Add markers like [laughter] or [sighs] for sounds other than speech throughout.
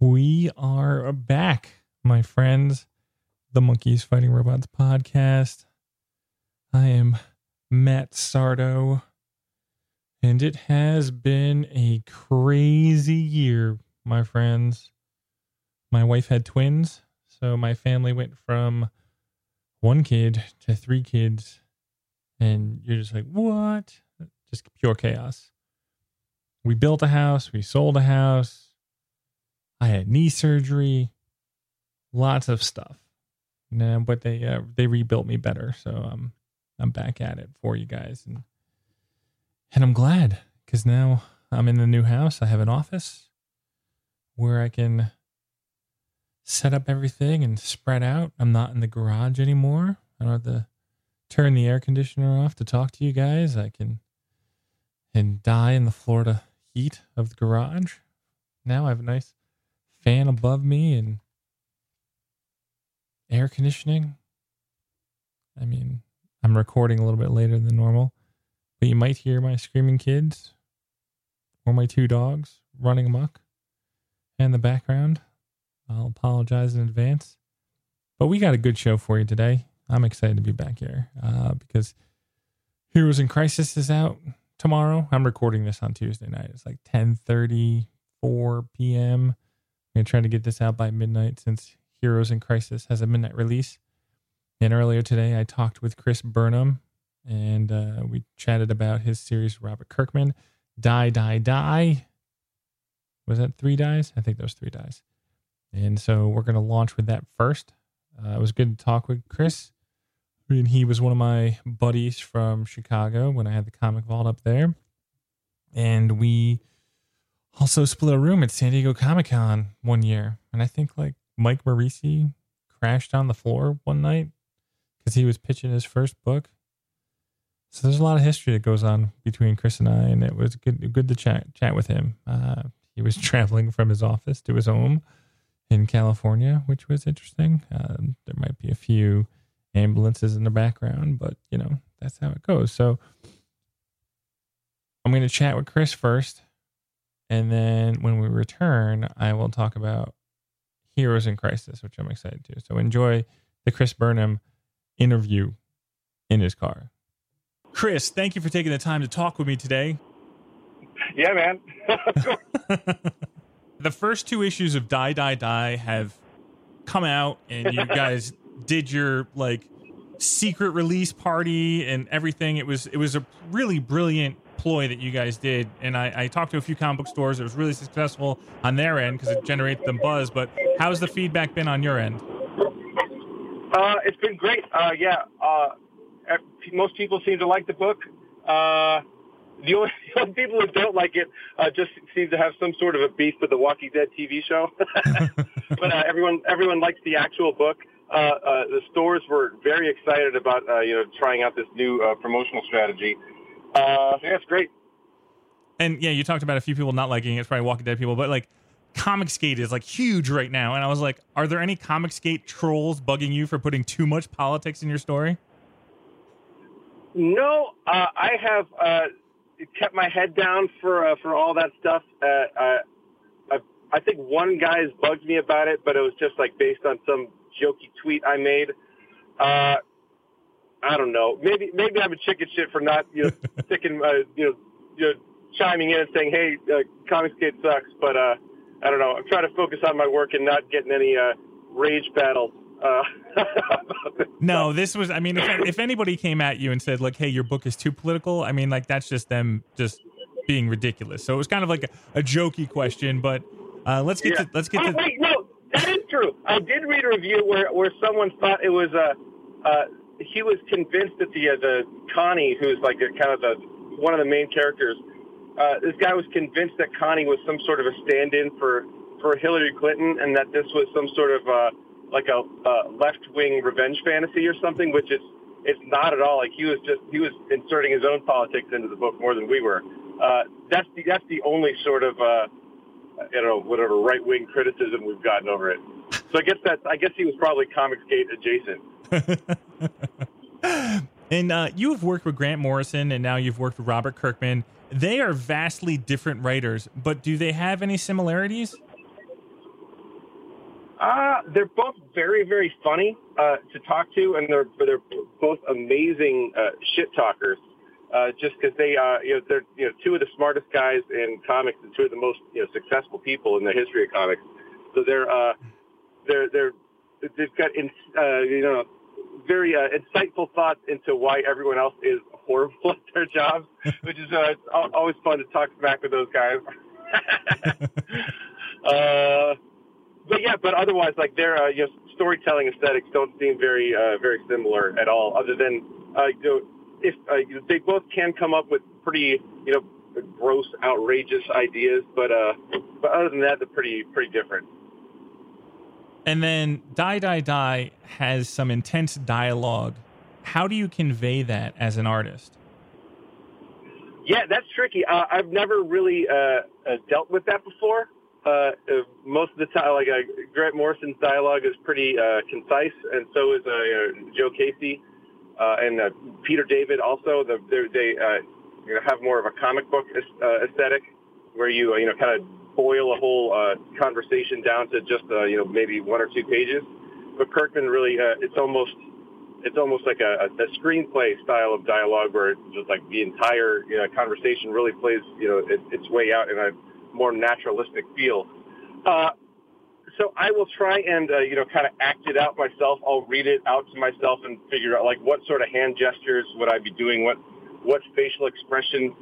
We are back, my friends. The Monkeys Fighting Robots podcast. I am Matt Sardo, and it has been a crazy year, my friends. My wife had twins, so my family went from one kid to three kids, and you're just like, what? Just pure chaos. We built a house, we sold a house. I had knee surgery, lots of stuff. But they uh, they rebuilt me better, so I'm I'm back at it for you guys, and and I'm glad because now I'm in the new house. I have an office where I can set up everything and spread out. I'm not in the garage anymore. I don't have to turn the air conditioner off to talk to you guys. I can and die in the Florida heat of the garage. Now I have a nice fan above me and air conditioning. I mean, I'm recording a little bit later than normal, but you might hear my screaming kids or my two dogs running amok in the background. I'll apologize in advance. But we got a good show for you today. I'm excited to be back here uh, because Heroes in Crisis is out tomorrow. I'm recording this on Tuesday night. It's like 10:34 p.m. I'm gonna try to get this out by midnight since Heroes in Crisis has a midnight release. And earlier today, I talked with Chris Burnham, and uh, we chatted about his series, Robert Kirkman, Die, Die, Die. Was that three dies? I think those three dies. And so we're going to launch with that first. Uh, it was good to talk with Chris. Mean, he was one of my buddies from Chicago when I had the comic vault up there. And we also split a room at San Diego Comic Con one year. And I think like Mike Moreci crashed on the floor one night because he was pitching his first book. So there's a lot of history that goes on between Chris and I, and it was good good to chat chat with him. Uh, he was [laughs] traveling from his office to his home in California, which was interesting. Uh, there might be a few ambulances in the background, but you know that's how it goes. So I'm going to chat with Chris first, and then when we return, I will talk about Heroes in Crisis, which I'm excited to. So enjoy the Chris Burnham interview in his car. Chris, thank you for taking the time to talk with me today. Yeah, man. [laughs] the first two issues of Die Die Die have come out, and you [laughs] guys did your like secret release party and everything. It was it was a really brilliant ploy that you guys did, and I, I talked to a few comic book stores. It was really successful on their end because it generated them buzz. But how's the feedback been on your end? Uh, it's been great. Uh, yeah, uh, most people seem to like the book. Uh, the only, [laughs] the only people who don't like it uh, just seem to have some sort of a beef with the Walking Dead TV show. [laughs] but uh, everyone everyone likes the actual book. Uh, uh, the stores were very excited about uh, you know trying out this new uh, promotional strategy. Uh, yeah, it's great. And yeah, you talked about a few people not liking it. It's probably Walking Dead people, but like Comicsgate is like huge right now. And I was like, are there any Comicsgate trolls bugging you for putting too much politics in your story? No, uh, I have uh, kept my head down for uh, for all that stuff. Uh, uh, I, I think one guy has bugged me about it, but it was just like based on some jokey tweet I made. I don't know. Maybe maybe I'm a chicken shit for not you know [laughs] sticking uh, you know you know chiming in and saying hey uh, Comicsgate sucks, but uh, I don't know. I'm trying to focus on my work and not getting any uh, rage battles. Uh, [laughs] no, this was. I mean, if, if anybody came at you and said like, "Hey, your book is too political," I mean, like that's just them just being ridiculous. So it was kind of like a, a jokey question, but uh, let's get yeah. to let's get oh, to. Wait, no, that is true. I did read a review where where someone thought it was a. Uh, uh, he was convinced that the uh, the Connie, who's like a, kind of the one of the main characters, uh, this guy was convinced that Connie was some sort of a stand-in for for Hillary Clinton, and that this was some sort of uh, like a uh, left-wing revenge fantasy or something, which is it's not at all. Like he was just he was inserting his own politics into the book more than we were. Uh, that's the that's the only sort of uh, you know whatever right-wing criticism we've gotten over it. So I guess that's I guess he was probably Comics Gate adjacent. [laughs] and uh, you have worked with Grant Morrison, and now you've worked with Robert Kirkman. They are vastly different writers, but do they have any similarities? Uh, they're both very, very funny uh, to talk to, and they're they're both amazing uh, shit talkers. Uh, just because they, uh, you know, they're you know two of the smartest guys in comics and two of the most you know successful people in the history of comics. So they're uh, they're they're they've got in, uh, you know very uh, insightful thoughts into why everyone else is horrible [laughs] at their jobs, [laughs] which is uh, always fun to talk smack with those guys. [laughs] uh, but yeah, but otherwise, like their uh, you know, storytelling aesthetics don't seem very uh, very similar at all. Other than uh, you know, if uh, they both can come up with pretty you know gross, outrageous ideas, but uh, but other than that, they're pretty pretty different. And then Die Die Die has some intense dialogue. How do you convey that as an artist? Yeah, that's tricky. Uh, I've never really uh, uh, dealt with that before. Uh, uh, most of the time, like uh, Grant Morrison's dialogue is pretty concise, and so is Joe Casey and Peter David. Also, the, they you know, have more of a comic book aesthetic, where you you know kind of boil a whole uh, conversation down to just uh, you know maybe one or two pages. But Kirkman really, uh, it's almost it's almost like a, a screenplay style of dialogue where just like the entire you know, conversation really plays you know it, its way out in a more naturalistic feel. Uh, so I will try and uh, you know kind of act it out myself. I'll read it out to myself and figure out like what sort of hand gestures would I be doing, what what facial expressions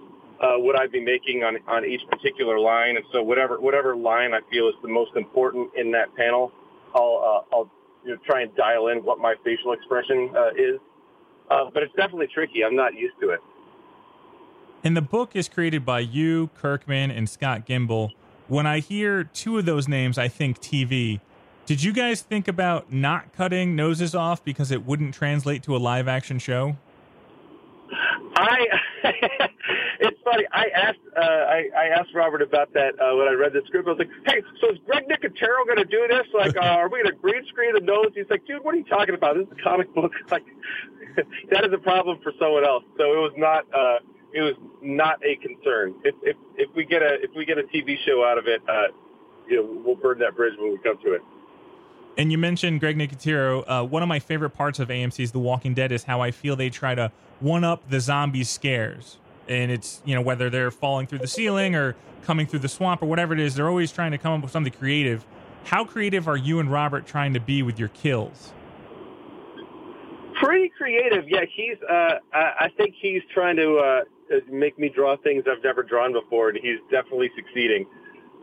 uh, would I be making on, on each particular line. And so whatever, whatever line I feel is the most important in that panel, I'll, uh, I'll you know, try and dial in what my facial expression uh, is. Uh, but it's definitely tricky. I'm not used to it. And the book is created by you, Kirkman, and Scott Gimple. When I hear two of those names, I think TV. Did you guys think about not cutting noses off because it wouldn't translate to a live action show? I [laughs] it's funny. I asked uh, I, I asked Robert about that uh, when I read the script. I was like, "Hey, so is Greg Nicotero going to do this? Like, uh, are we going to green screen the nose?" He's like, "Dude, what are you talking about? This is a comic book. [laughs] Like, [laughs] that is a problem for someone else." So it was not uh, it was not a concern. If if if we get a if we get a TV show out of it, uh, you know, we'll burn that bridge when we come to it. And you mentioned Greg Nicotero. Uh, one of my favorite parts of AMC's The Walking Dead is how I feel they try to one up the zombie scares. And it's, you know, whether they're falling through the ceiling or coming through the swamp or whatever it is, they're always trying to come up with something creative. How creative are you and Robert trying to be with your kills? Pretty creative. Yeah, he's, uh, I think he's trying to uh, make me draw things I've never drawn before, and he's definitely succeeding.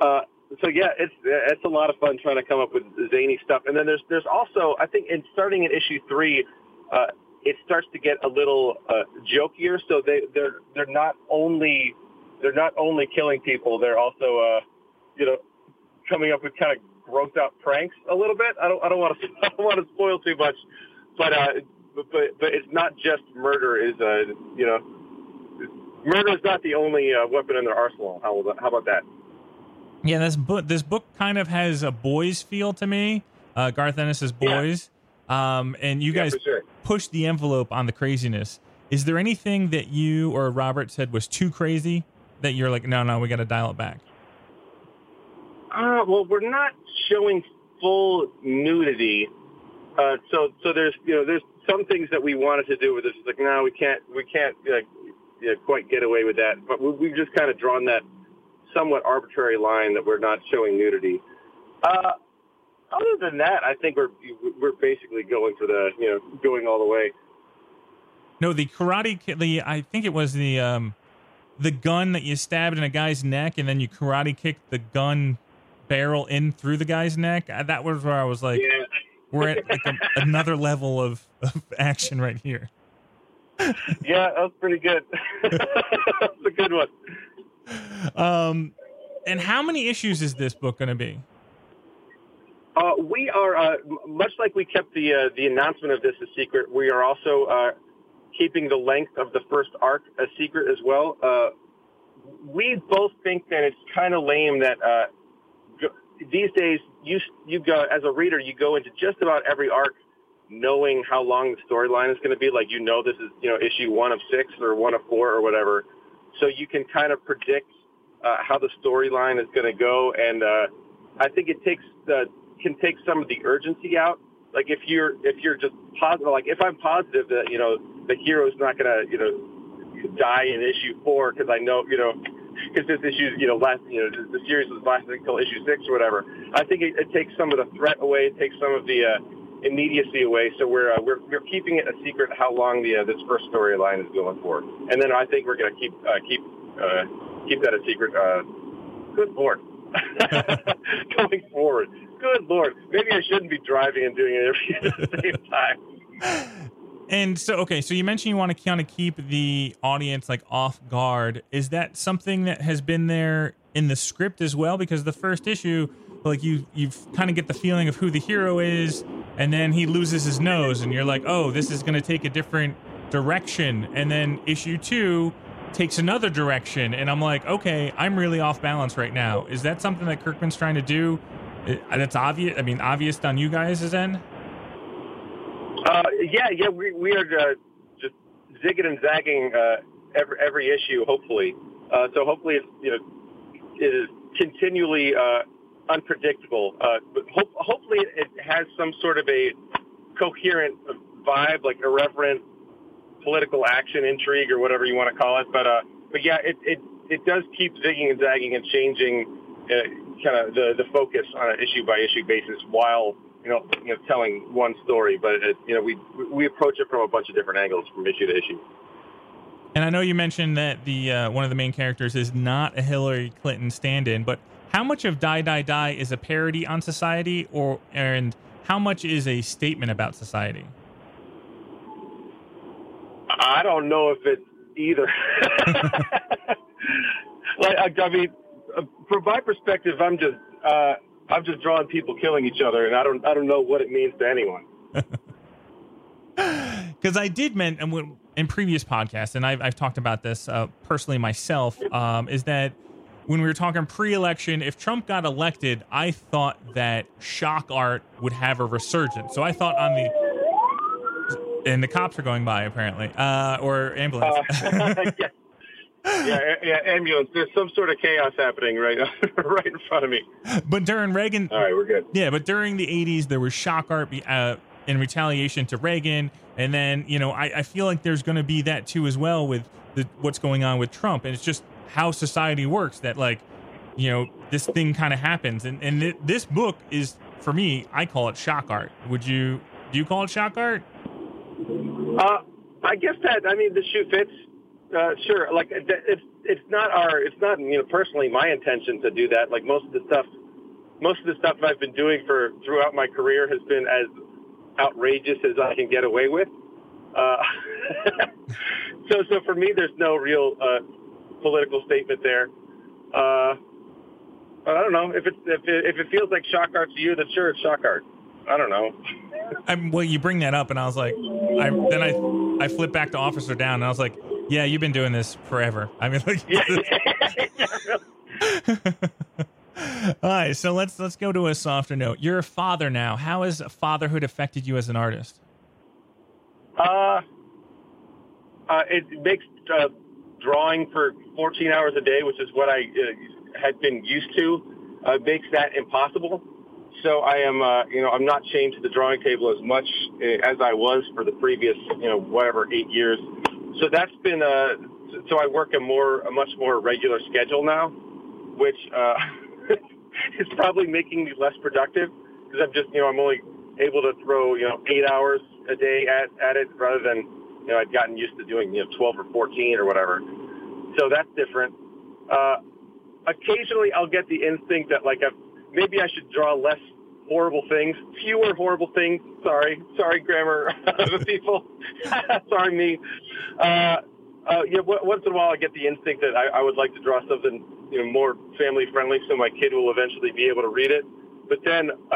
Uh, so yeah, it's it's a lot of fun trying to come up with zany stuff. And then there's there's also I think in starting in issue three, uh, it starts to get a little uh, jokier. So they they're they're not only they're not only killing people, they're also uh, you know coming up with kind of gross out pranks a little bit. I don't I don't want to [laughs] I don't want to spoil too much, but uh, but but it's not just murder. Is uh you know murder is not the only uh, weapon in their arsenal. How how about that? Yeah, this book this book kind of has a boys feel to me. Uh, Garth Ennis's boys, yeah. um, and you yeah, guys sure. push the envelope on the craziness. Is there anything that you or Robert said was too crazy that you're like, no, no, we got to dial it back? Uh, well, we're not showing full nudity, uh, so so there's you know there's some things that we wanted to do with this. It's like no, we can't we can't uh, you know, quite get away with that, but we, we've just kind of drawn that somewhat arbitrary line that we're not showing nudity. Uh, other than that, I think we're we're basically going for the you know going all the way. No, the karate. The I think it was the um, the gun that you stabbed in a guy's neck, and then you karate kicked the gun barrel in through the guy's neck. Uh, that was where I was like, yeah. [laughs] we're at like a, another level of, of action right here. yeah, that was pretty good. [laughs] That's a good one. Um, and how many issues is this book going to be? Uh, we are uh, much like we kept the uh, the announcement of this a secret. We are also uh, keeping the length of the first arc a secret as well. Uh, we both think that it's kind of lame that uh, these days you you go as a reader you go into just about every arc knowing how long the storyline is going to be. Like you know this is you know issue one of six or one of four or whatever so you can kind of predict uh, how the storyline is going to go. And uh, I think it takes the can take some of the urgency out. Like if you're if you're just positive, like if I'm positive that you know the hero's not gonna you know die in issue four because I know you know because this issue you know last you know the series was lasting until issue six or whatever. I think it, it takes some of the threat away. It takes some of the uh, immediacy away. So we're uh, we're we're keeping it a secret how long the uh, this first storyline is going for, and then I think we're going to keep uh, keep uh, keep that a secret. Uh, good lord, [laughs] going forward. Good lord, maybe I shouldn't be driving and doing it at the same time. And so, okay, so you mentioned you want to kind of keep the audience like off guard. Is that something that has been there in the script as well? Because the first issue, like you, you kind of get the feeling of who the hero is, and then he loses his nose, and you're like, oh, this is going to take a different direction. And then issue two takes another direction, and I'm like, okay, I'm really off balance right now. Is that something that Kirkman's trying to do? That's obvious. I mean, obvious on you guys' end. Uh, yeah, yeah, we we are uh, just zigging and zagging uh, every every issue. Hopefully, uh, so hopefully it's you know it is continually uh, unpredictable. Uh, but ho- hopefully it has some sort of a coherent vibe, like irreverent political action, intrigue, or whatever you want to call it. But uh, but yeah, it it it does keep zigging and zagging and changing uh, kind of the the focus on an issue by issue basis while you know, you know, telling one story, but it, you know, we we approach it from a bunch of different angles, from issue to issue. And I know you mentioned that the uh, one of the main characters is not a Hillary Clinton stand-in, but how much of Die Die Die is a parody on society, or and how much is a statement about society? I don't know if it's either. [laughs] like, I mean, uh, from my perspective, I'm just. Uh, I'm just drawing people killing each other, and I don't I don't know what it means to anyone. [laughs] Because I did mention in previous podcasts, and I've, I've talked about this uh, personally myself, um, is that when we were talking pre-election, if Trump got elected, I thought that shock art would have a resurgence. So I thought on the and the cops are going by apparently, uh, or ambulance. Uh, [laughs] yeah yeah, yeah, ambulance. There's some sort of chaos happening right, [laughs] right in front of me. But during Reagan, all right, we're good. Yeah, but during the '80s, there was shock art uh, in retaliation to Reagan, and then you know, I, I feel like there's going to be that too as well with the, what's going on with Trump, and it's just how society works. That like, you know, this thing kind of happens, and and th- this book is for me, I call it shock art. Would you? Do you call it shock art? Uh, I guess that. I mean, the shoe fits uh, sure. Like it's it's not our it's not you know personally my intention to do that. Like most of the stuff, most of the stuff I've been doing for throughout my career has been as outrageous as I can get away with. Uh, [laughs] so so for me, there's no real uh, political statement there. Uh, I don't know if it's if it, if it feels like shock art to you, then sure it's shock art. I don't know. [laughs] I'm, well, you bring that up, and I was like, I then I I flipped back to Officer Down, and I was like, yeah, you've been doing this forever. I mean, like, [laughs] [laughs] all right. So let's let's go to a softer note. You're a father now. How has fatherhood affected you as an artist? Uh, uh it makes uh, drawing for 14 hours a day, which is what I uh, had been used to, uh, makes that impossible. So I am, uh, you know, I'm not chained to the drawing table as much uh, as I was for the previous, you know, whatever eight years so that's been a so I work a more a much more regular schedule now, which uh, [laughs] is probably making me less productive because I'm just you know I'm only able to throw you know eight hours a day at at it rather than you know I'd gotten used to doing you know 12 or 14 or whatever. So that's different. Uh, occasionally I'll get the instinct that like I've, maybe I should draw less horrible things, fewer horrible things. Sorry, sorry, grammar [laughs] people. [laughs] sorry, me. Uh, uh, yeah, once in a while I get the instinct that I, I would like to draw something you know more family friendly, so my kid will eventually be able to read it. But then, uh,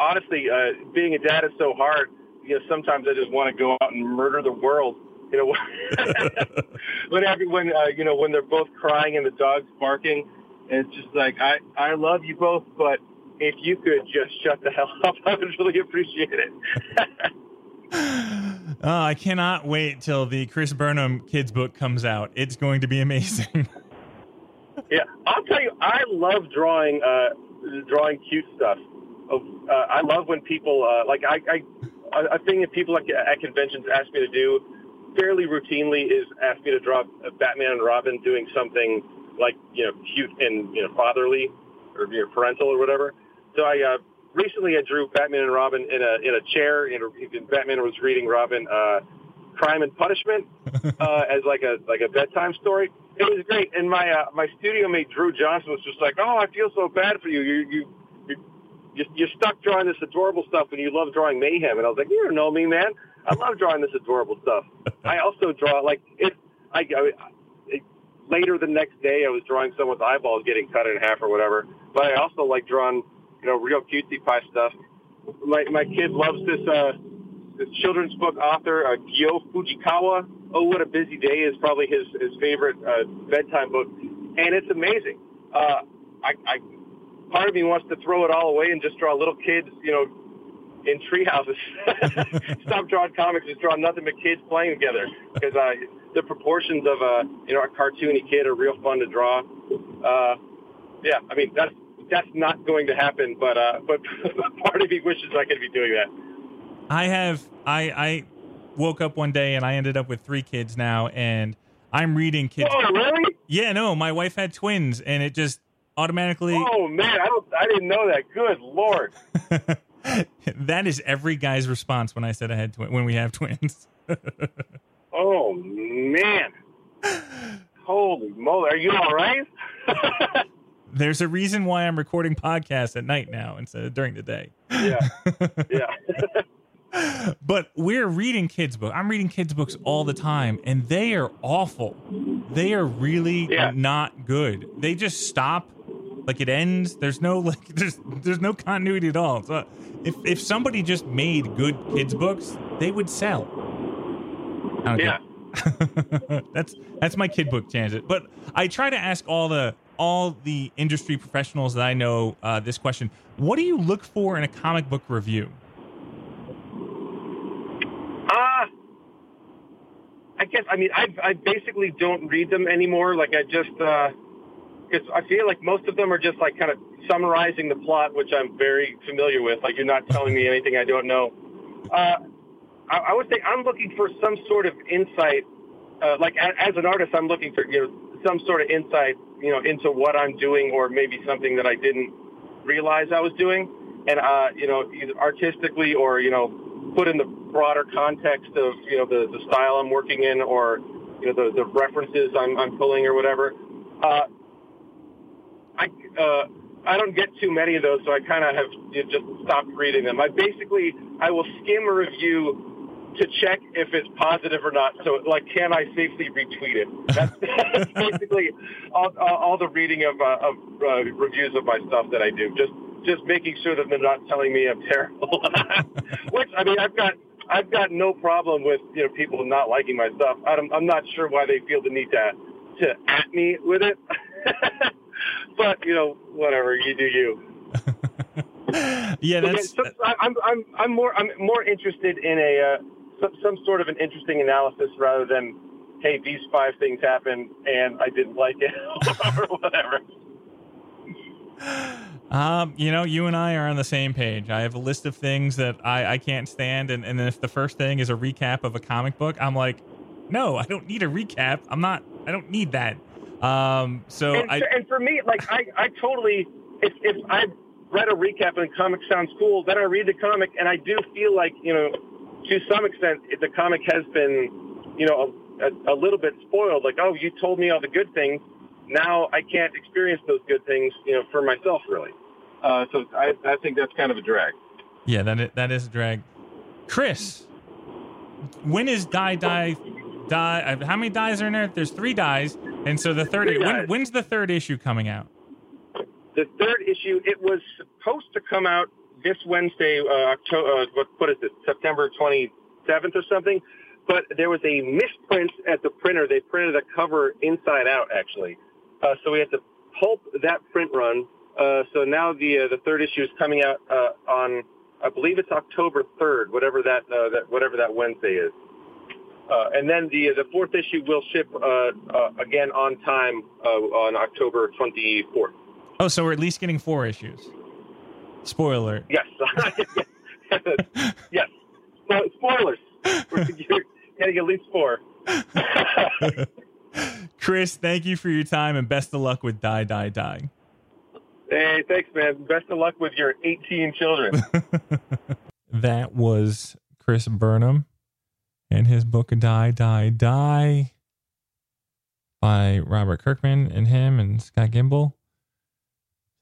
honestly, uh, being a dad is so hard. You know, sometimes I just want to go out and murder the world. You know, [laughs] when everyone, uh, you know, when they're both crying and the dog's barking, and it's just like I, I love you both, but if you could just shut the hell up, [laughs] I would really appreciate it. [laughs] oh, I cannot wait till the Chris Burnham kids book comes out. It's going to be amazing. yeah, I'll tell you, I love drawing uh, drawing cute stuff. of uh, I love when people uh, like I, I a thing that people like at conventions ask me to do fairly routinely is ask me to draw Batman and Robin doing something like you know cute and you know fatherly or you know, parental or whatever. So I uh, recently I drew Batman and Robin in a in a chair. and Batman was reading Robin uh, Crime and Punishment [laughs] uh, as like a like a bedtime story. It was great, and my uh, my studio mate Drew Johnson was just like, "Oh, I feel so bad for you. You you you you're stuck drawing this adorable stuff, and you love drawing mayhem." And I was like, "You don't know me, man. I love drawing this adorable stuff. I also draw like it. I, I later the next day, I was drawing someone's eyeballs getting cut in half or whatever. But I also like drawing, you know, real cutesy pie stuff. My my kid loves this uh this children's book author uh, Gyo Fujikawa. Oh, what a busy day is probably his his favorite uh, bedtime book, and it's amazing. Uh, I, I part of me wants to throw it all away and just draw little kids, you know, in tree houses. [laughs] Stop drawing comics, just draw nothing but kids playing together because uh, the proportions of a you know a cartoony kid are real fun to draw. Uh, yeah, I mean that's that's not going to happen, but uh, [laughs] but part of me wishes I could be doing that. I have I I woke up one day and I ended up with three kids now, and I'm reading kids. Oh, really? Yeah, no, my wife had twins, and it just automatically. Oh man, I don't, I didn't know that. Good lord. [laughs] that is every guy's response when I said I had twi- when we have twins. [laughs] oh man. Holy moly, are you all right? [laughs] There's a reason why I'm recording podcasts at night now instead of during the day. Yeah. Yeah. but we're reading kids' books. I'm reading kids' books all the time, and they are awful. They are really yeah. not good. They just stop like it ends. There's no like [laughs] there's there's no continuity at all. So if if somebody just made good kids books, they would sell. yeah. [laughs] that's that's my kid book tangent. But I try to ask all the all the industry professionals that I know uh, this question: What do you look for in a comic book review? Uh, I guess I mean I I basically don't read them anymore. Like I just. Uh, because I feel like most of them are just like kind of summarizing the plot, which I'm very familiar with. Like you're not telling me anything I don't know. Uh, I, I would say I'm looking for some sort of insight. Uh, like a, as an artist, I'm looking for you know some sort of insight, you know, into what I'm doing, or maybe something that I didn't realize I was doing, and uh, you know, either artistically or you know, put in the broader context of you know the the style I'm working in, or you know the the references I'm, I'm pulling or whatever. Uh, I uh, I don't get too many of those, so I kind of have you know, just stopped reading them. I basically I will skim a review to check if it's positive or not. So, like, can I safely retweet it? That's, that's [laughs] basically all, all, the reading of, uh, of uh, reviews of my stuff that I do. Just just making sure that they're not telling me I'm terrible. [laughs] Which I mean, I've got I've got no problem with you know people not liking my stuff. I'm, I'm not sure why they feel the need to to at me with it. [laughs] but you know, whatever you do, you. [laughs] yeah, that's. So, I'm I'm I'm more I'm more interested in a uh, some some sort of an interesting analysis rather than hey these five things happened and I didn't like it [laughs] or whatever. Um, you know, you and I are on the same page. I have a list of things that I, I can't stand, and, and if the first thing is a recap of a comic book, I'm like, no, I don't need a recap. I'm not. I don't need that. Um, so and, I, and for me, like I, I totally, if, if I read a recap and the comic sounds cool, then I read the comic and I do feel like, you know, to some extent, the comic has been, you know, a, a little bit spoiled. Like, oh, you told me all the good things. Now I can't experience those good things, you know, for myself really. Uh, so I, I think that's kind of a drag. Yeah, that is, that is a drag. Chris, when is Die Die Die? Uh, how many dies are in there? There's three dies. And so the third, when, when's the third issue coming out? The third issue, it was supposed to come out this Wednesday, uh, October, uh, what, what is it, September 27th or something. But there was a misprint at the printer. They printed a cover inside out, actually. Uh, so we had to pulp that print run. Uh, so now the uh, the third issue is coming out uh, on, I believe it's October 3rd, whatever that, uh, that whatever that Wednesday is. Uh, and then the the fourth issue will ship uh, uh, again on time uh, on October 24th. Oh, so we're at least getting four issues. Spoiler. [laughs] Yes. yes. Spo- spoilers. You're [laughs] getting at least four. [laughs] Chris, thank you for your time and best of luck with Die, Die, Die. Hey, thanks, man. Best of luck with your 18 children. that was Chris Burnham and his book Die, Die, Die by Robert Kirkman and him and Scott Gimple.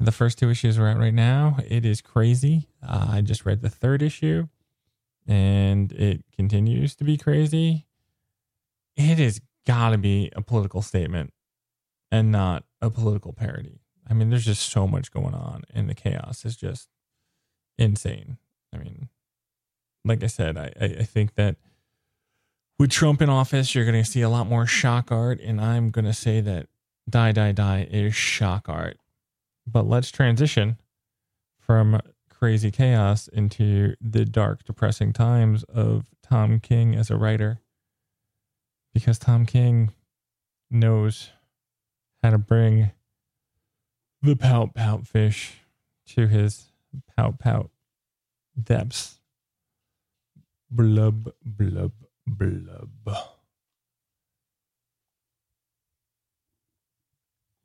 The first two issues are out right now. It is crazy. Uh, I just read the third issue and it continues to be crazy. It has got to be a political statement and not a political parody. I mean, there's just so much going on, and the chaos is just insane. I mean, like I said, I, I think that with Trump in office, you're going to see a lot more shock art, and I'm going to say that Die, Die, Die is shock art. But let's transition from crazy chaos into the dark, depressing times of Tom King as a writer. Because Tom King knows how to bring the pout pout fish to his pout pout depths. Blub, blub, blub.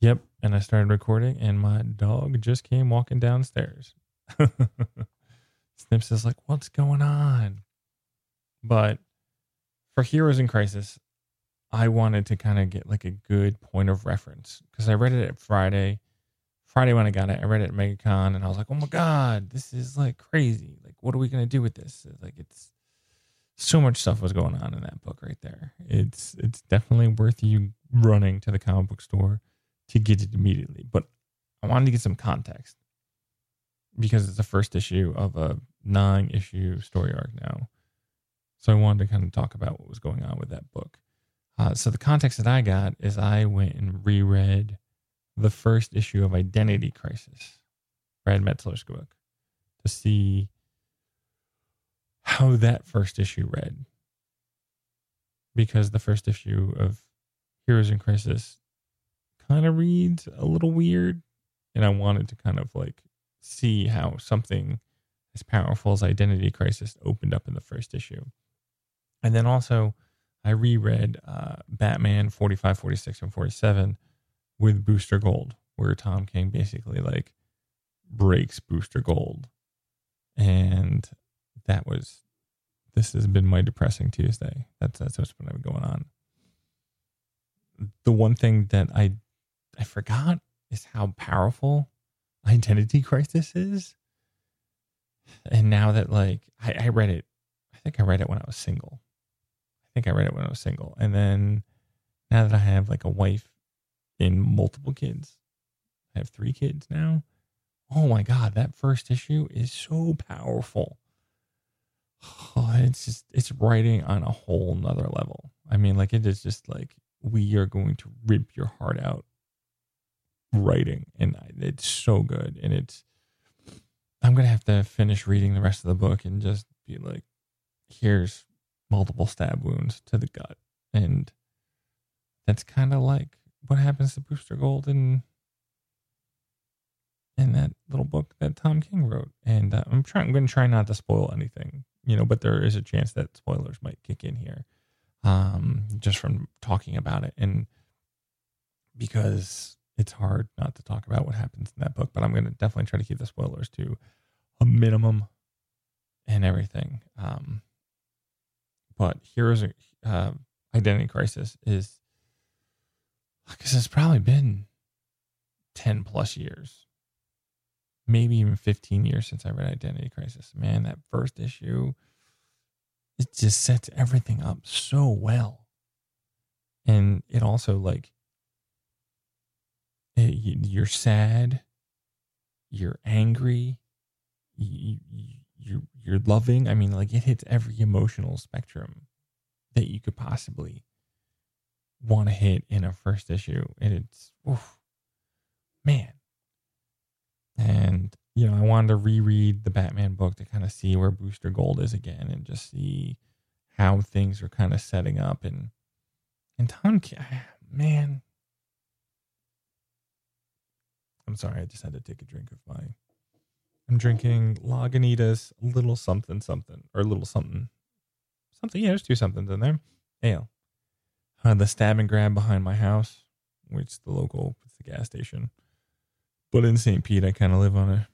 Yep, and I started recording, and my dog just came walking downstairs. [laughs] Snips is like, What's going on? But for Heroes in Crisis, I wanted to kind of get like a good point of reference because I read it at Friday Friday when I got it, I read it at MegaCon and I was like, oh my God, this is like crazy. Like, what are we going to do with this? Like, it's so much stuff was going on in that book right there. It's, it's definitely worth you running to the comic book store to get it immediately. But I wanted to get some context because it's the first issue of a nine issue story arc now. So I wanted to kind of talk about what was going on with that book. Uh, so the context that I got is I went and reread the first issue of Identity Crisis, Brad Meltzer's book, to see how that first issue read. Because the first issue of Heroes in Crisis kind of reads a little weird. And I wanted to kind of like see how something as powerful as Identity Crisis opened up in the first issue. And then also, I reread uh, Batman 45, 46, and 47 with Booster Gold, where Tom King basically like breaks Booster Gold. And that was this has been my depressing Tuesday. That's that's what's been going on. The one thing that I I forgot is how powerful identity crisis is. And now that like I, I read it, I think I read it when I was single. I think I read it when I was single. And then now that I have like a wife in multiple kids. I have three kids now. Oh my God, that first issue is so powerful. Oh, [sighs] it's just, it's writing on a whole nother level. I mean, like, it is just like, we are going to rip your heart out writing. And it's so good. And it's, I'm to have to finish reading the rest of the book and just be like, here's multiple stab wounds to the gut. And that's kind of like what happens to Booster Gold in in that little book that Tom King wrote. And uh, I'm trying. I'm going to try not to spoil anything, you know, but there is a chance that spoilers might kick in here, um, just from talking about it, and because it's hard not to talk about what happens in that book. But I'm going to definitely try to keep the spoilers to a minimum and everything. Um, but here's a uh, identity crisis is because it's probably been 10 plus years, maybe even 15 years since I read Identity Crisis. Man, that first issue, it just sets everything up so well. And it also, like, eh, it, you're sad, you're angry, you, you're, you're loving. I mean, like, it hits every emotional spectrum that you could possibly want to hit in a first issue. And it's, oof, man. And, you know, I wanted to reread the Batman book to kind of see where Booster Gold is again and just see how things are kind of setting up. And, and Tom, man, I'm sorry, I just had to take a drink of my I'm drinking Lagunitas little something something or little something something. Yeah, there's two somethings in there. Ale. Uh, the stab and grab behind my house, which the local it's the gas station. But in St. Pete, I kind of live on a,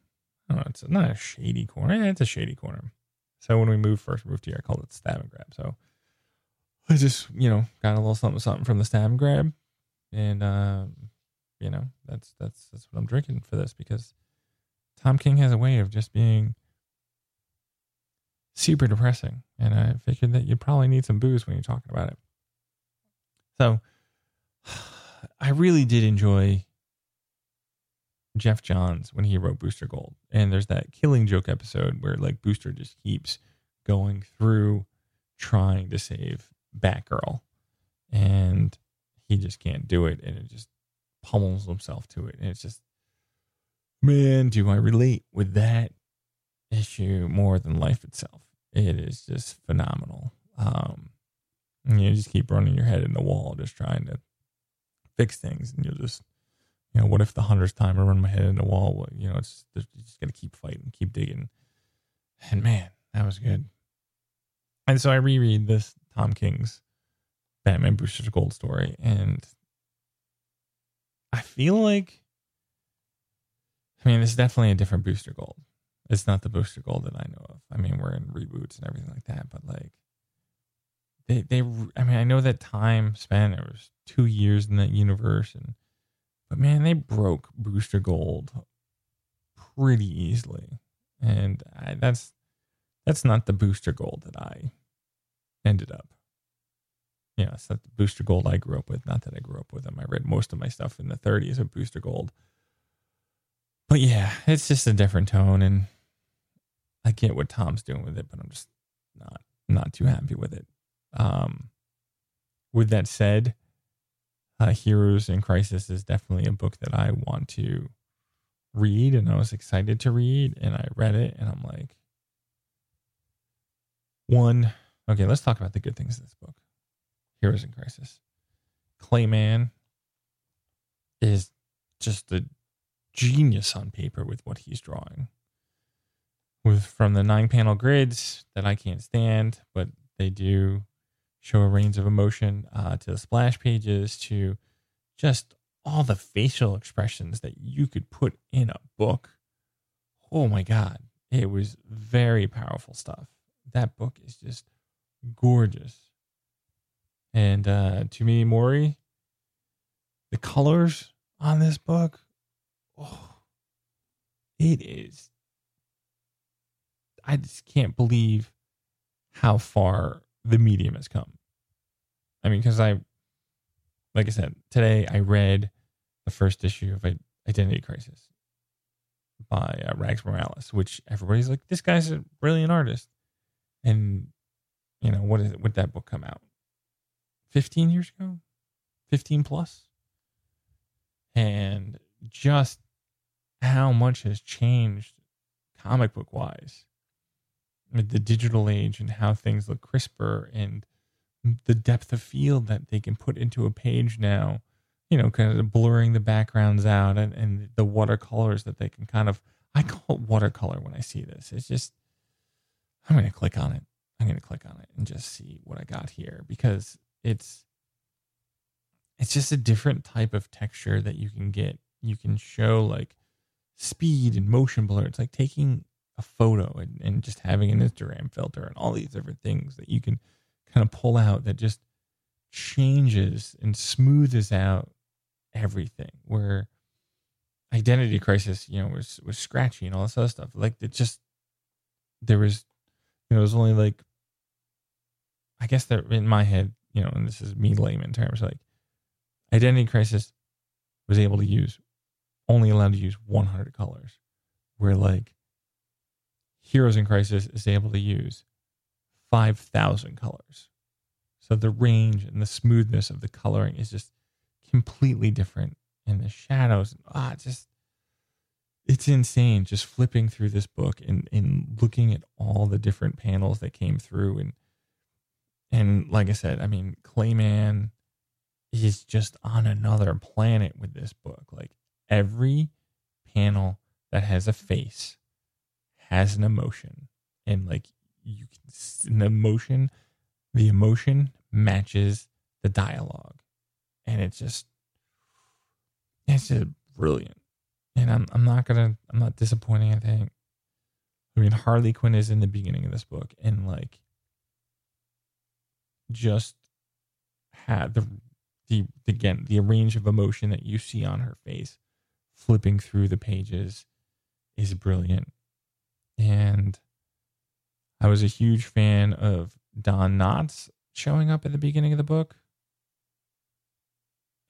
don't it's not a shady corner. Yeah, it's a shady corner. So when we moved first moved here, I called it stab and grab. So I just, you know, got a little something something from the stab and grab, and uh, you know, that's that's that's what I'm drinking for this because Tom King has a way of just being super depressing, and I figured that you probably need some booze when you're talking about it. So [sighs] I really did enjoy Geoff Johns when he wrote Booster Gold. And there's that killing joke episode where like Booster just keeps going through trying to save Batgirl. And he just can't do it. And it just pummels himself to it. And it's just, man, do I relate with that issue more than life itself? It is just phenomenal. Um, you just keep running your head in the wall, just trying to fix things. And you'll just, you know, what if the hundredth time I run my head in the wall? You know, it's just got to keep fighting, keep digging. And man, that was good. And so I reread this Tom King's Batman Booster Gold story, and I feel like, I mean, it's definitely a different Booster Gold. It's not the Booster Gold that I know of. I mean, we're in reboots and everything like that, but like, they, they, I mean, I know that time span, it was two years in that universe, and, but man, they broke Booster Gold pretty easily. And I, that's, that's not the Booster Gold that I ended up. Yeah, it's not the Booster Gold I grew up with. Not that I grew up with them. I read most of my stuff in the 30s of Booster Gold. But yeah, it's just a different tone, and I get what Tom's doing with it, but I'm just not not too happy with it. Um, with that said, uh, Heroes in Crisis is definitely a book that I want to read, and I was excited to read, and I read it, and I'm like, one, okay, let's talk about the good things in this book. Heroes in Crisis. Clay Mann is just a genius on paper with what he's drawing. With from the nine panel grids that I can't stand, but they do show a range of emotion uh, to the splash pages to just all the facial expressions that you could put in a book. Oh my God. It was very powerful stuff. That book is just gorgeous and uh, me, Morey, the colors on this book, oh, it is. I just can't believe how far the medium has come. I mean, because I, like I said, today I read the first issue of Identity Crisis by uh, Rags Morales, which everybody's like, this guy's a brilliant artist. And, you know, what is it? Would that book come out? 15 years ago, 15 plus? plus, and just how much has changed comic book wise with the digital age and how things look crisper and the depth of field that they can put into a page now you know kind of blurring the backgrounds out and, and the watercolors that they can kind of i call it watercolor when i see this it's just i'm going to click on it i'm going to click on it and just see what i got here because it's it's just a different type of texture that you can get. You can show like speed and motion blur. It's like taking a photo and, and just having an Instagram filter and all these different things that you can kind of pull out that just changes and smooths out everything. Where Identity Crisis, you know, was was scratchy and all this other stuff. Like it just there was, you know, it was only like I guess that in my head you know, and this is me layman terms, like Identity Crisis was able to use only allowed to use 100 colors, where like Heroes in Crisis is able to use 5,000 colors. So the range and the smoothness of the coloring is just completely different, and the shadows, ah, just it's insane. Just flipping through this book and and looking at all the different panels that came through and and like I said, I mean, Clay Mann is just on another planet with this book. Like every panel that has a face has an emotion and like you can an emotion the emotion matches the dialogue. And it's just it's just brilliant. And i'm i'm not gonna i'm not disappointing i think. I mean harley quinn is in the beginning of this book and like just had the the again the range of emotion that you see on her face flipping through the pages is brilliant. And i was a huge fan of don knotts showing up at the beginning of the book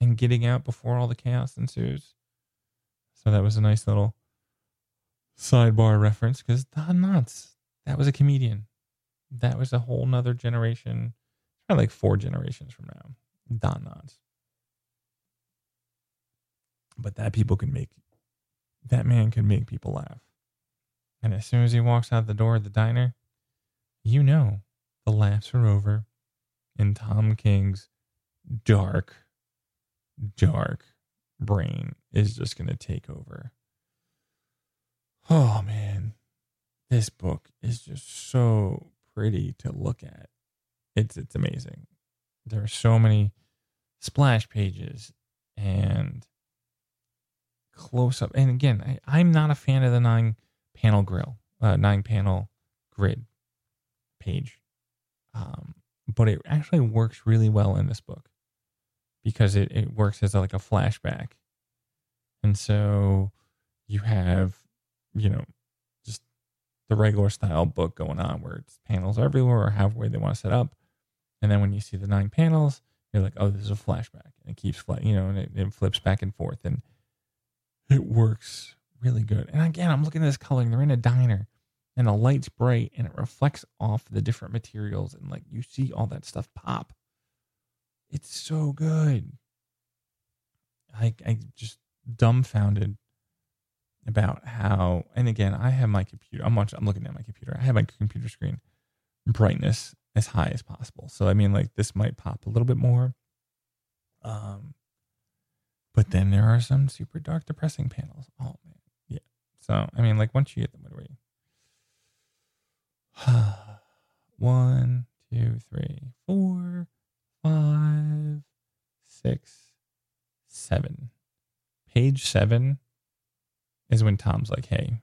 and getting out before all the chaos ensues so that was a nice little sidebar reference because don knotts that was a comedian that was a whole nother generation like four generations from now Don Knotts. But that people can make that man can make people laugh. And as soon as he walks out the door of the diner, you know the laughs are over and Tom King's dark, dark brain is just going to take over. Oh man, this book is just so pretty to look at. It's it's amazing. There are so many splash pages and close up. And again, I, am not a fan of the nine panel grill, uh, nine panel grid page. Um, but it actually works really well in this book because it, it works as a, like a flashback. And so you have, you know, just the regular style book going on where it's panels everywhere or however way they want to set up. And then when you see the nine panels, you're like, oh, this is a flashback, and it keeps flat, you know, and it, it, flips back and forth, and it works really good. And again, I'm looking at this coloring. They're in a diner, and the light's bright, and it reflects off the different materials, and like you see all that stuff pop. It's so good. I I just dumbfounded about how, and again, I have my computer. I'm watching. I'm looking at my computer. I have my computer screen brightness as high as possible. So I mean, like this might pop a little bit more. Um, but then there are some super dark, depressing panels. Oh man, yeah. So I mean, like once you get them, what are we? [sighs] One, two, three, four, five, six, seven. Page seven is when Tom's like, "Hey,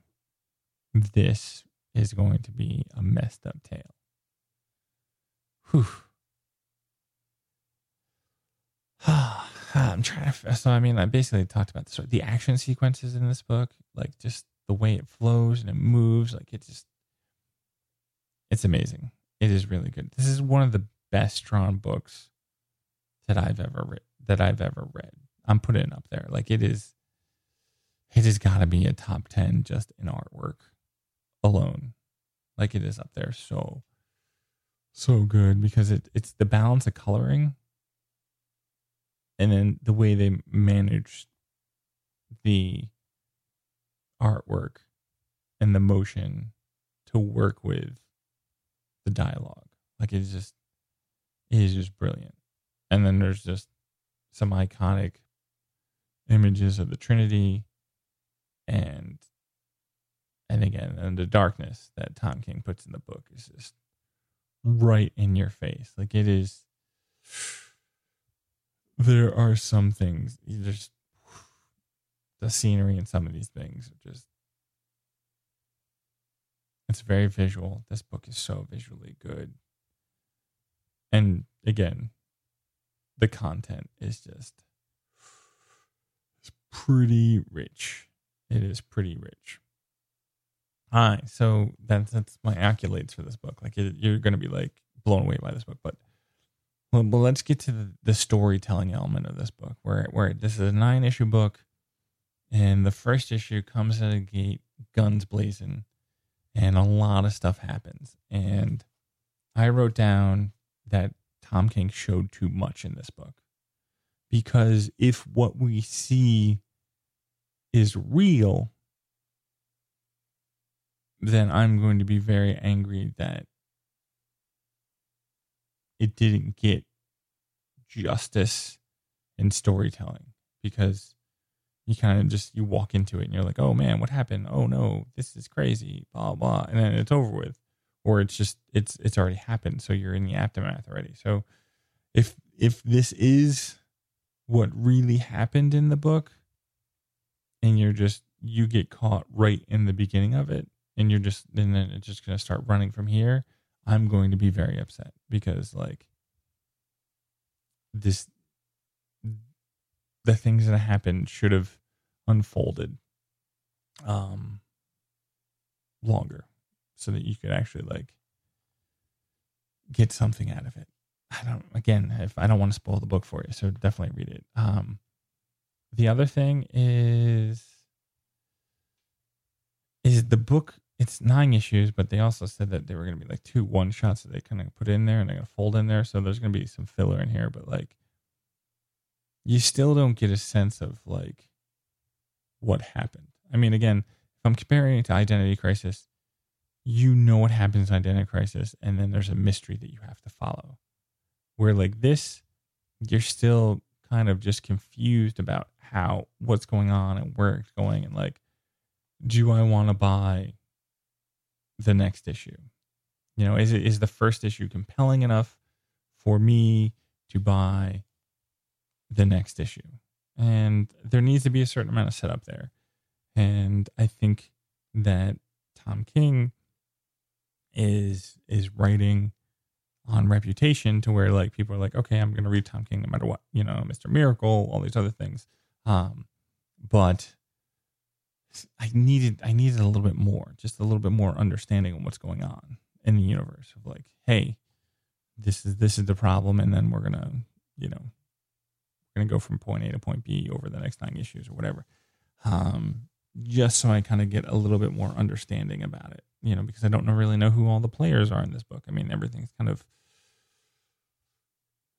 this is going to be a messed up tale." Whew. [sighs] I'm trying to. So I mean, I basically talked about the the action sequences in this book, like just the way it flows and it moves, like it just, it's amazing. It is really good. This is one of the best drawn books that I've ever read. That I've ever read. I'm putting it up there. Like it is. It has got to be a top ten just in artwork alone. Like it is up there so so good because it, it's the balance of coloring and then the way they manage the artwork and the motion to work with the dialogue. Like it's just it is just brilliant. And then there's just some iconic images of the Trinity and and again and the darkness that Tom King puts in the book is just right in your face. Like it is. There are some things. There's the scenery and some of these things are just. It's very visual. This book is so visually good. And again, the content is just it's pretty rich. It is pretty rich. All right, so that's that's my accolades for this book. Like it, you're going to be like blown away by this book, but well, well let's get to the, the storytelling element of this book. Where where this is a nine issue book, and the first issue comes at a gate, guns blazing, and a lot of stuff happens. And I wrote down that Tom King showed too much in this book because if what we see is real then I'm going to be very angry that it didn't get justice in storytelling because you kind of just you walk into it and you're like, oh man, what happened? Oh no, this is crazy, blah blah, and then it's over with, or it's just it's it's already happened, so you're in the aftermath already. So if if this is what really happened in the book, and you're just you get caught right in the beginning of it, and you're just and then it's just gonna start running from here. I'm going to be very upset because like this the things that happened should have unfolded um longer so that you could actually like get something out of it. I don't again, if I don't want to spoil the book for you, so definitely read it. Um the other thing is is the book it's nine issues, but they also said that they were going to be like two one shots that they kind of put in there and they're going to fold in there. So there's going to be some filler in here, but like you still don't get a sense of like what happened. I mean, again, if I'm comparing it to Identity Crisis, you know what happens in Identity Crisis, and then there's a mystery that you have to follow. Where like this, you're still kind of just confused about how what's going on and where it's going, and like, do I want to buy the next issue? You know, is it is the first issue compelling enough for me to buy the next issue. And there needs to be a certain amount of setup there. And I think that Tom King is is writing on reputation to where like people are like, okay, I'm gonna read Tom King no matter what, you know, Mr. Miracle, all these other things. Um, but I needed I needed a little bit more, just a little bit more understanding of what's going on in the universe of like, hey, this is this is the problem, and then we're gonna, you know, going to go from point A to point B over the next nine issues or whatever. Um, just so I kind of get a little bit more understanding about it, you know, because I don't really know who all the players are in this book. I mean, everything's kind of,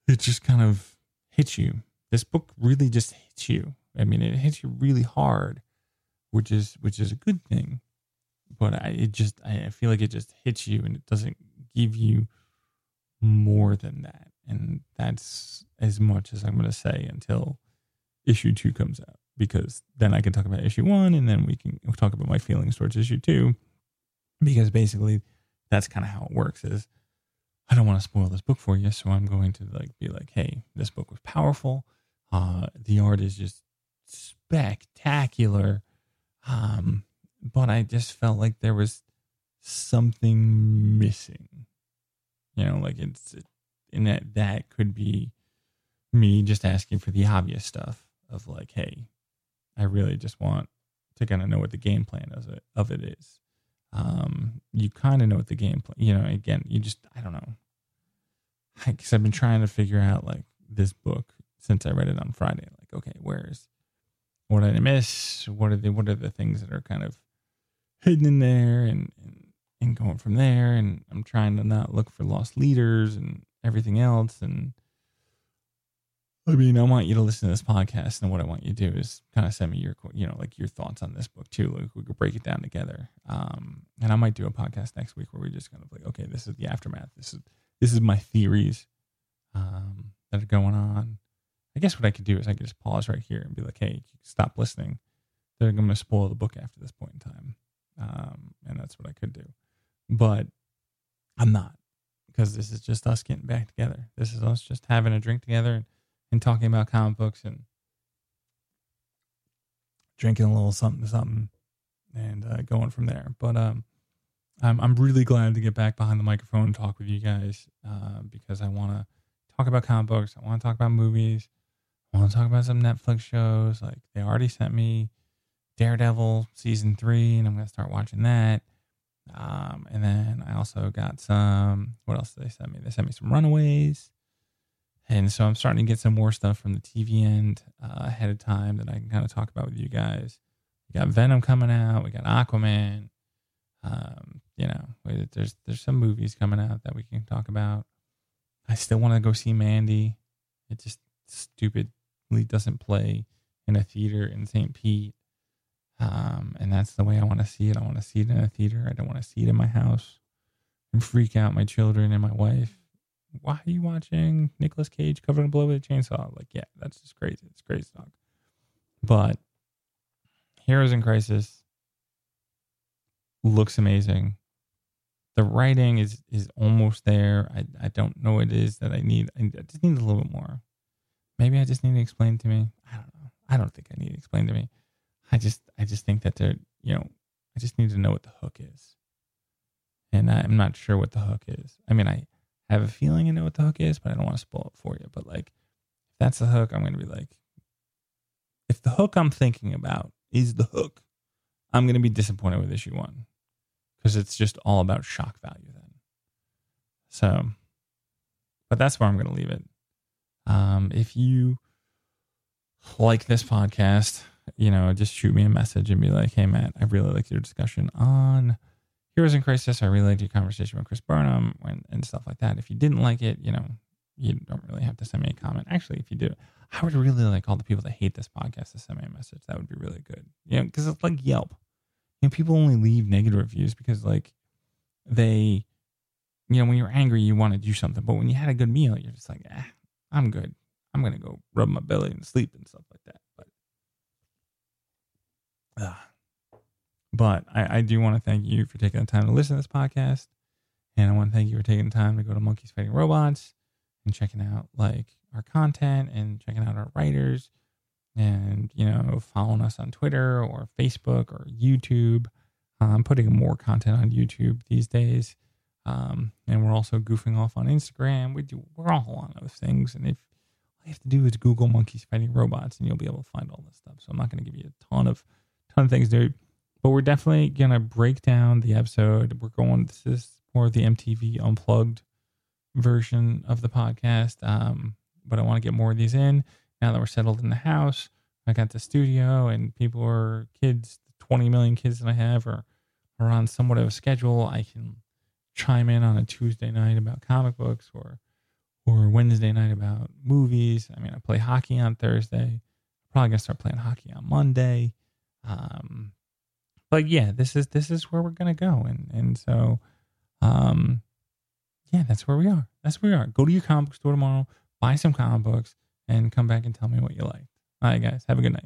it just kind of hits you. This book really just hits you. I mean, it hits you really hard, which is which is a good thing. But I it just I feel like it just hits you and it doesn't give you more than that. And that's as much as I'm going to say until issue two comes out, because then I can talk about issue one and then we can talk about my feelings towards issue two. Because basically, that's kind of how it works is I don't want to spoil this book for you. So I'm going to like be like, hey, this book was powerful. Uh, the art is just spectacular. Um, but I just felt like there was something missing. You know, like it's it, and that that could be me just asking for the obvious stuff of like, hey, I really just want to kind of know what the game plan of it of it is. Um, you kind of know what the game plan. You know, again, you just I don't know. Because I've been trying to figure out like this book since I read it on Friday. Like, okay, where's what did I miss? What are the what are the things that are kind of hidden in there, and and, and going from there. And I'm trying to not look for lost leaders and everything else. And I mean, I want you to listen to this podcast, and what I want you to do is kind of send me your, you know, like your thoughts on this book too. Like we could break it down together. Um, and I might do a podcast next week where we just kind of like, okay, this is the aftermath. This is this is my theories um, that are going on. I guess what I could do is I could just pause right here and be like, hey, stop listening. They're going to spoil the book after this point in time. Um, and that's what I could do. But I'm not because this is just us getting back together. This is us just having a drink together and, and talking about comic books and drinking a little something something and uh, going from there. But um, I'm I'm really glad to get back behind the microphone and talk with you guys uh, because I want to talk about comic books. I want to talk about movies. I want to talk about some Netflix shows. Like they already sent me Daredevil season three, and I'm gonna start watching that. Um, and then I also got some, what else did they send me? They sent me some Runaways. And so I'm starting to get some more stuff from the TV end uh, ahead of time that I can kind of talk about with you guys. We got Venom coming out. We got Aquaman. Um, you know, there's there's some movies coming out that we can talk about. I still want to go see Mandy. It just stupidly doesn't play in a theater in St. Pete. Um, and that's the way I want to see it. I want to see it in a theater. I don't want to see it in my house and freak out my children and my wife. Why are you watching Nicolas Cage covered in blood with a chainsaw? Like, yeah, that's just crazy. It's crazy talk. But Heroes in Crisis looks amazing. The writing is is almost there. I I don't know what it is that I need. I just need a little bit more. Maybe I just need to explain to me. I don't know. I don't think I need to explain to me. I just I just think that they're you know I just need to know what the hook is, and I'm not sure what the hook is. I mean I have a feeling I know what the hook is, but I don't want to spoil it for you. But like, if that's the hook, I'm going to be like, if the hook I'm thinking about is the hook, I'm going to be disappointed with issue one because it's just all about shock value then. So, but that's where I'm going to leave it. Um, if you like this podcast, you know, just shoot me a message and be like, hey, Matt, I really liked your discussion on Heroes in Crisis. I really liked your conversation with Chris Burnham and, and stuff like that. If you didn't like it, you know, you don't really have to send me a comment. Actually, if you do, I would really like all the people that hate this podcast to send me a message. That would be really good. You know, because it's like Yelp. You know, people only leave negative reviews because like they, you know, when you're angry, you want to do something, but when you had a good meal, you're just like, eh, I'm good. I'm gonna go rub my belly and sleep and stuff like that. But, uh, but I, I do want to thank you for taking the time to listen to this podcast, and I want to thank you for taking the time to go to Monkeys Fighting Robots and checking out like our content and checking out our writers and you know following us on twitter or facebook or youtube. I'm putting more content on youtube these days. Um, and we're also goofing off on instagram. We do we're all on those things. And if all you have to do is google monkeys fighting robots and you'll be able to find all this stuff. So i'm not going to give you a ton of ton of things to but we're definitely to break down the episode we're going this is more the mtv unplugged version of the podcast. Um, but I want to get more of these in now that we're settled in the house. I got the studio and people are kids, 20 million kids that I have are, are on somewhat of a schedule. I can chime in on a Tuesday night about comic books or or Wednesday night about movies. I mean, I play hockey on Thursday. Probably gonna start playing hockey on Monday. Um, but yeah, this is this is where we're gonna go, and and so um, yeah, that's where we are. That's where we are. Go to your comic book store tomorrow, buy some comic books, and come back and tell me what you like. All right, guys. Have a good night.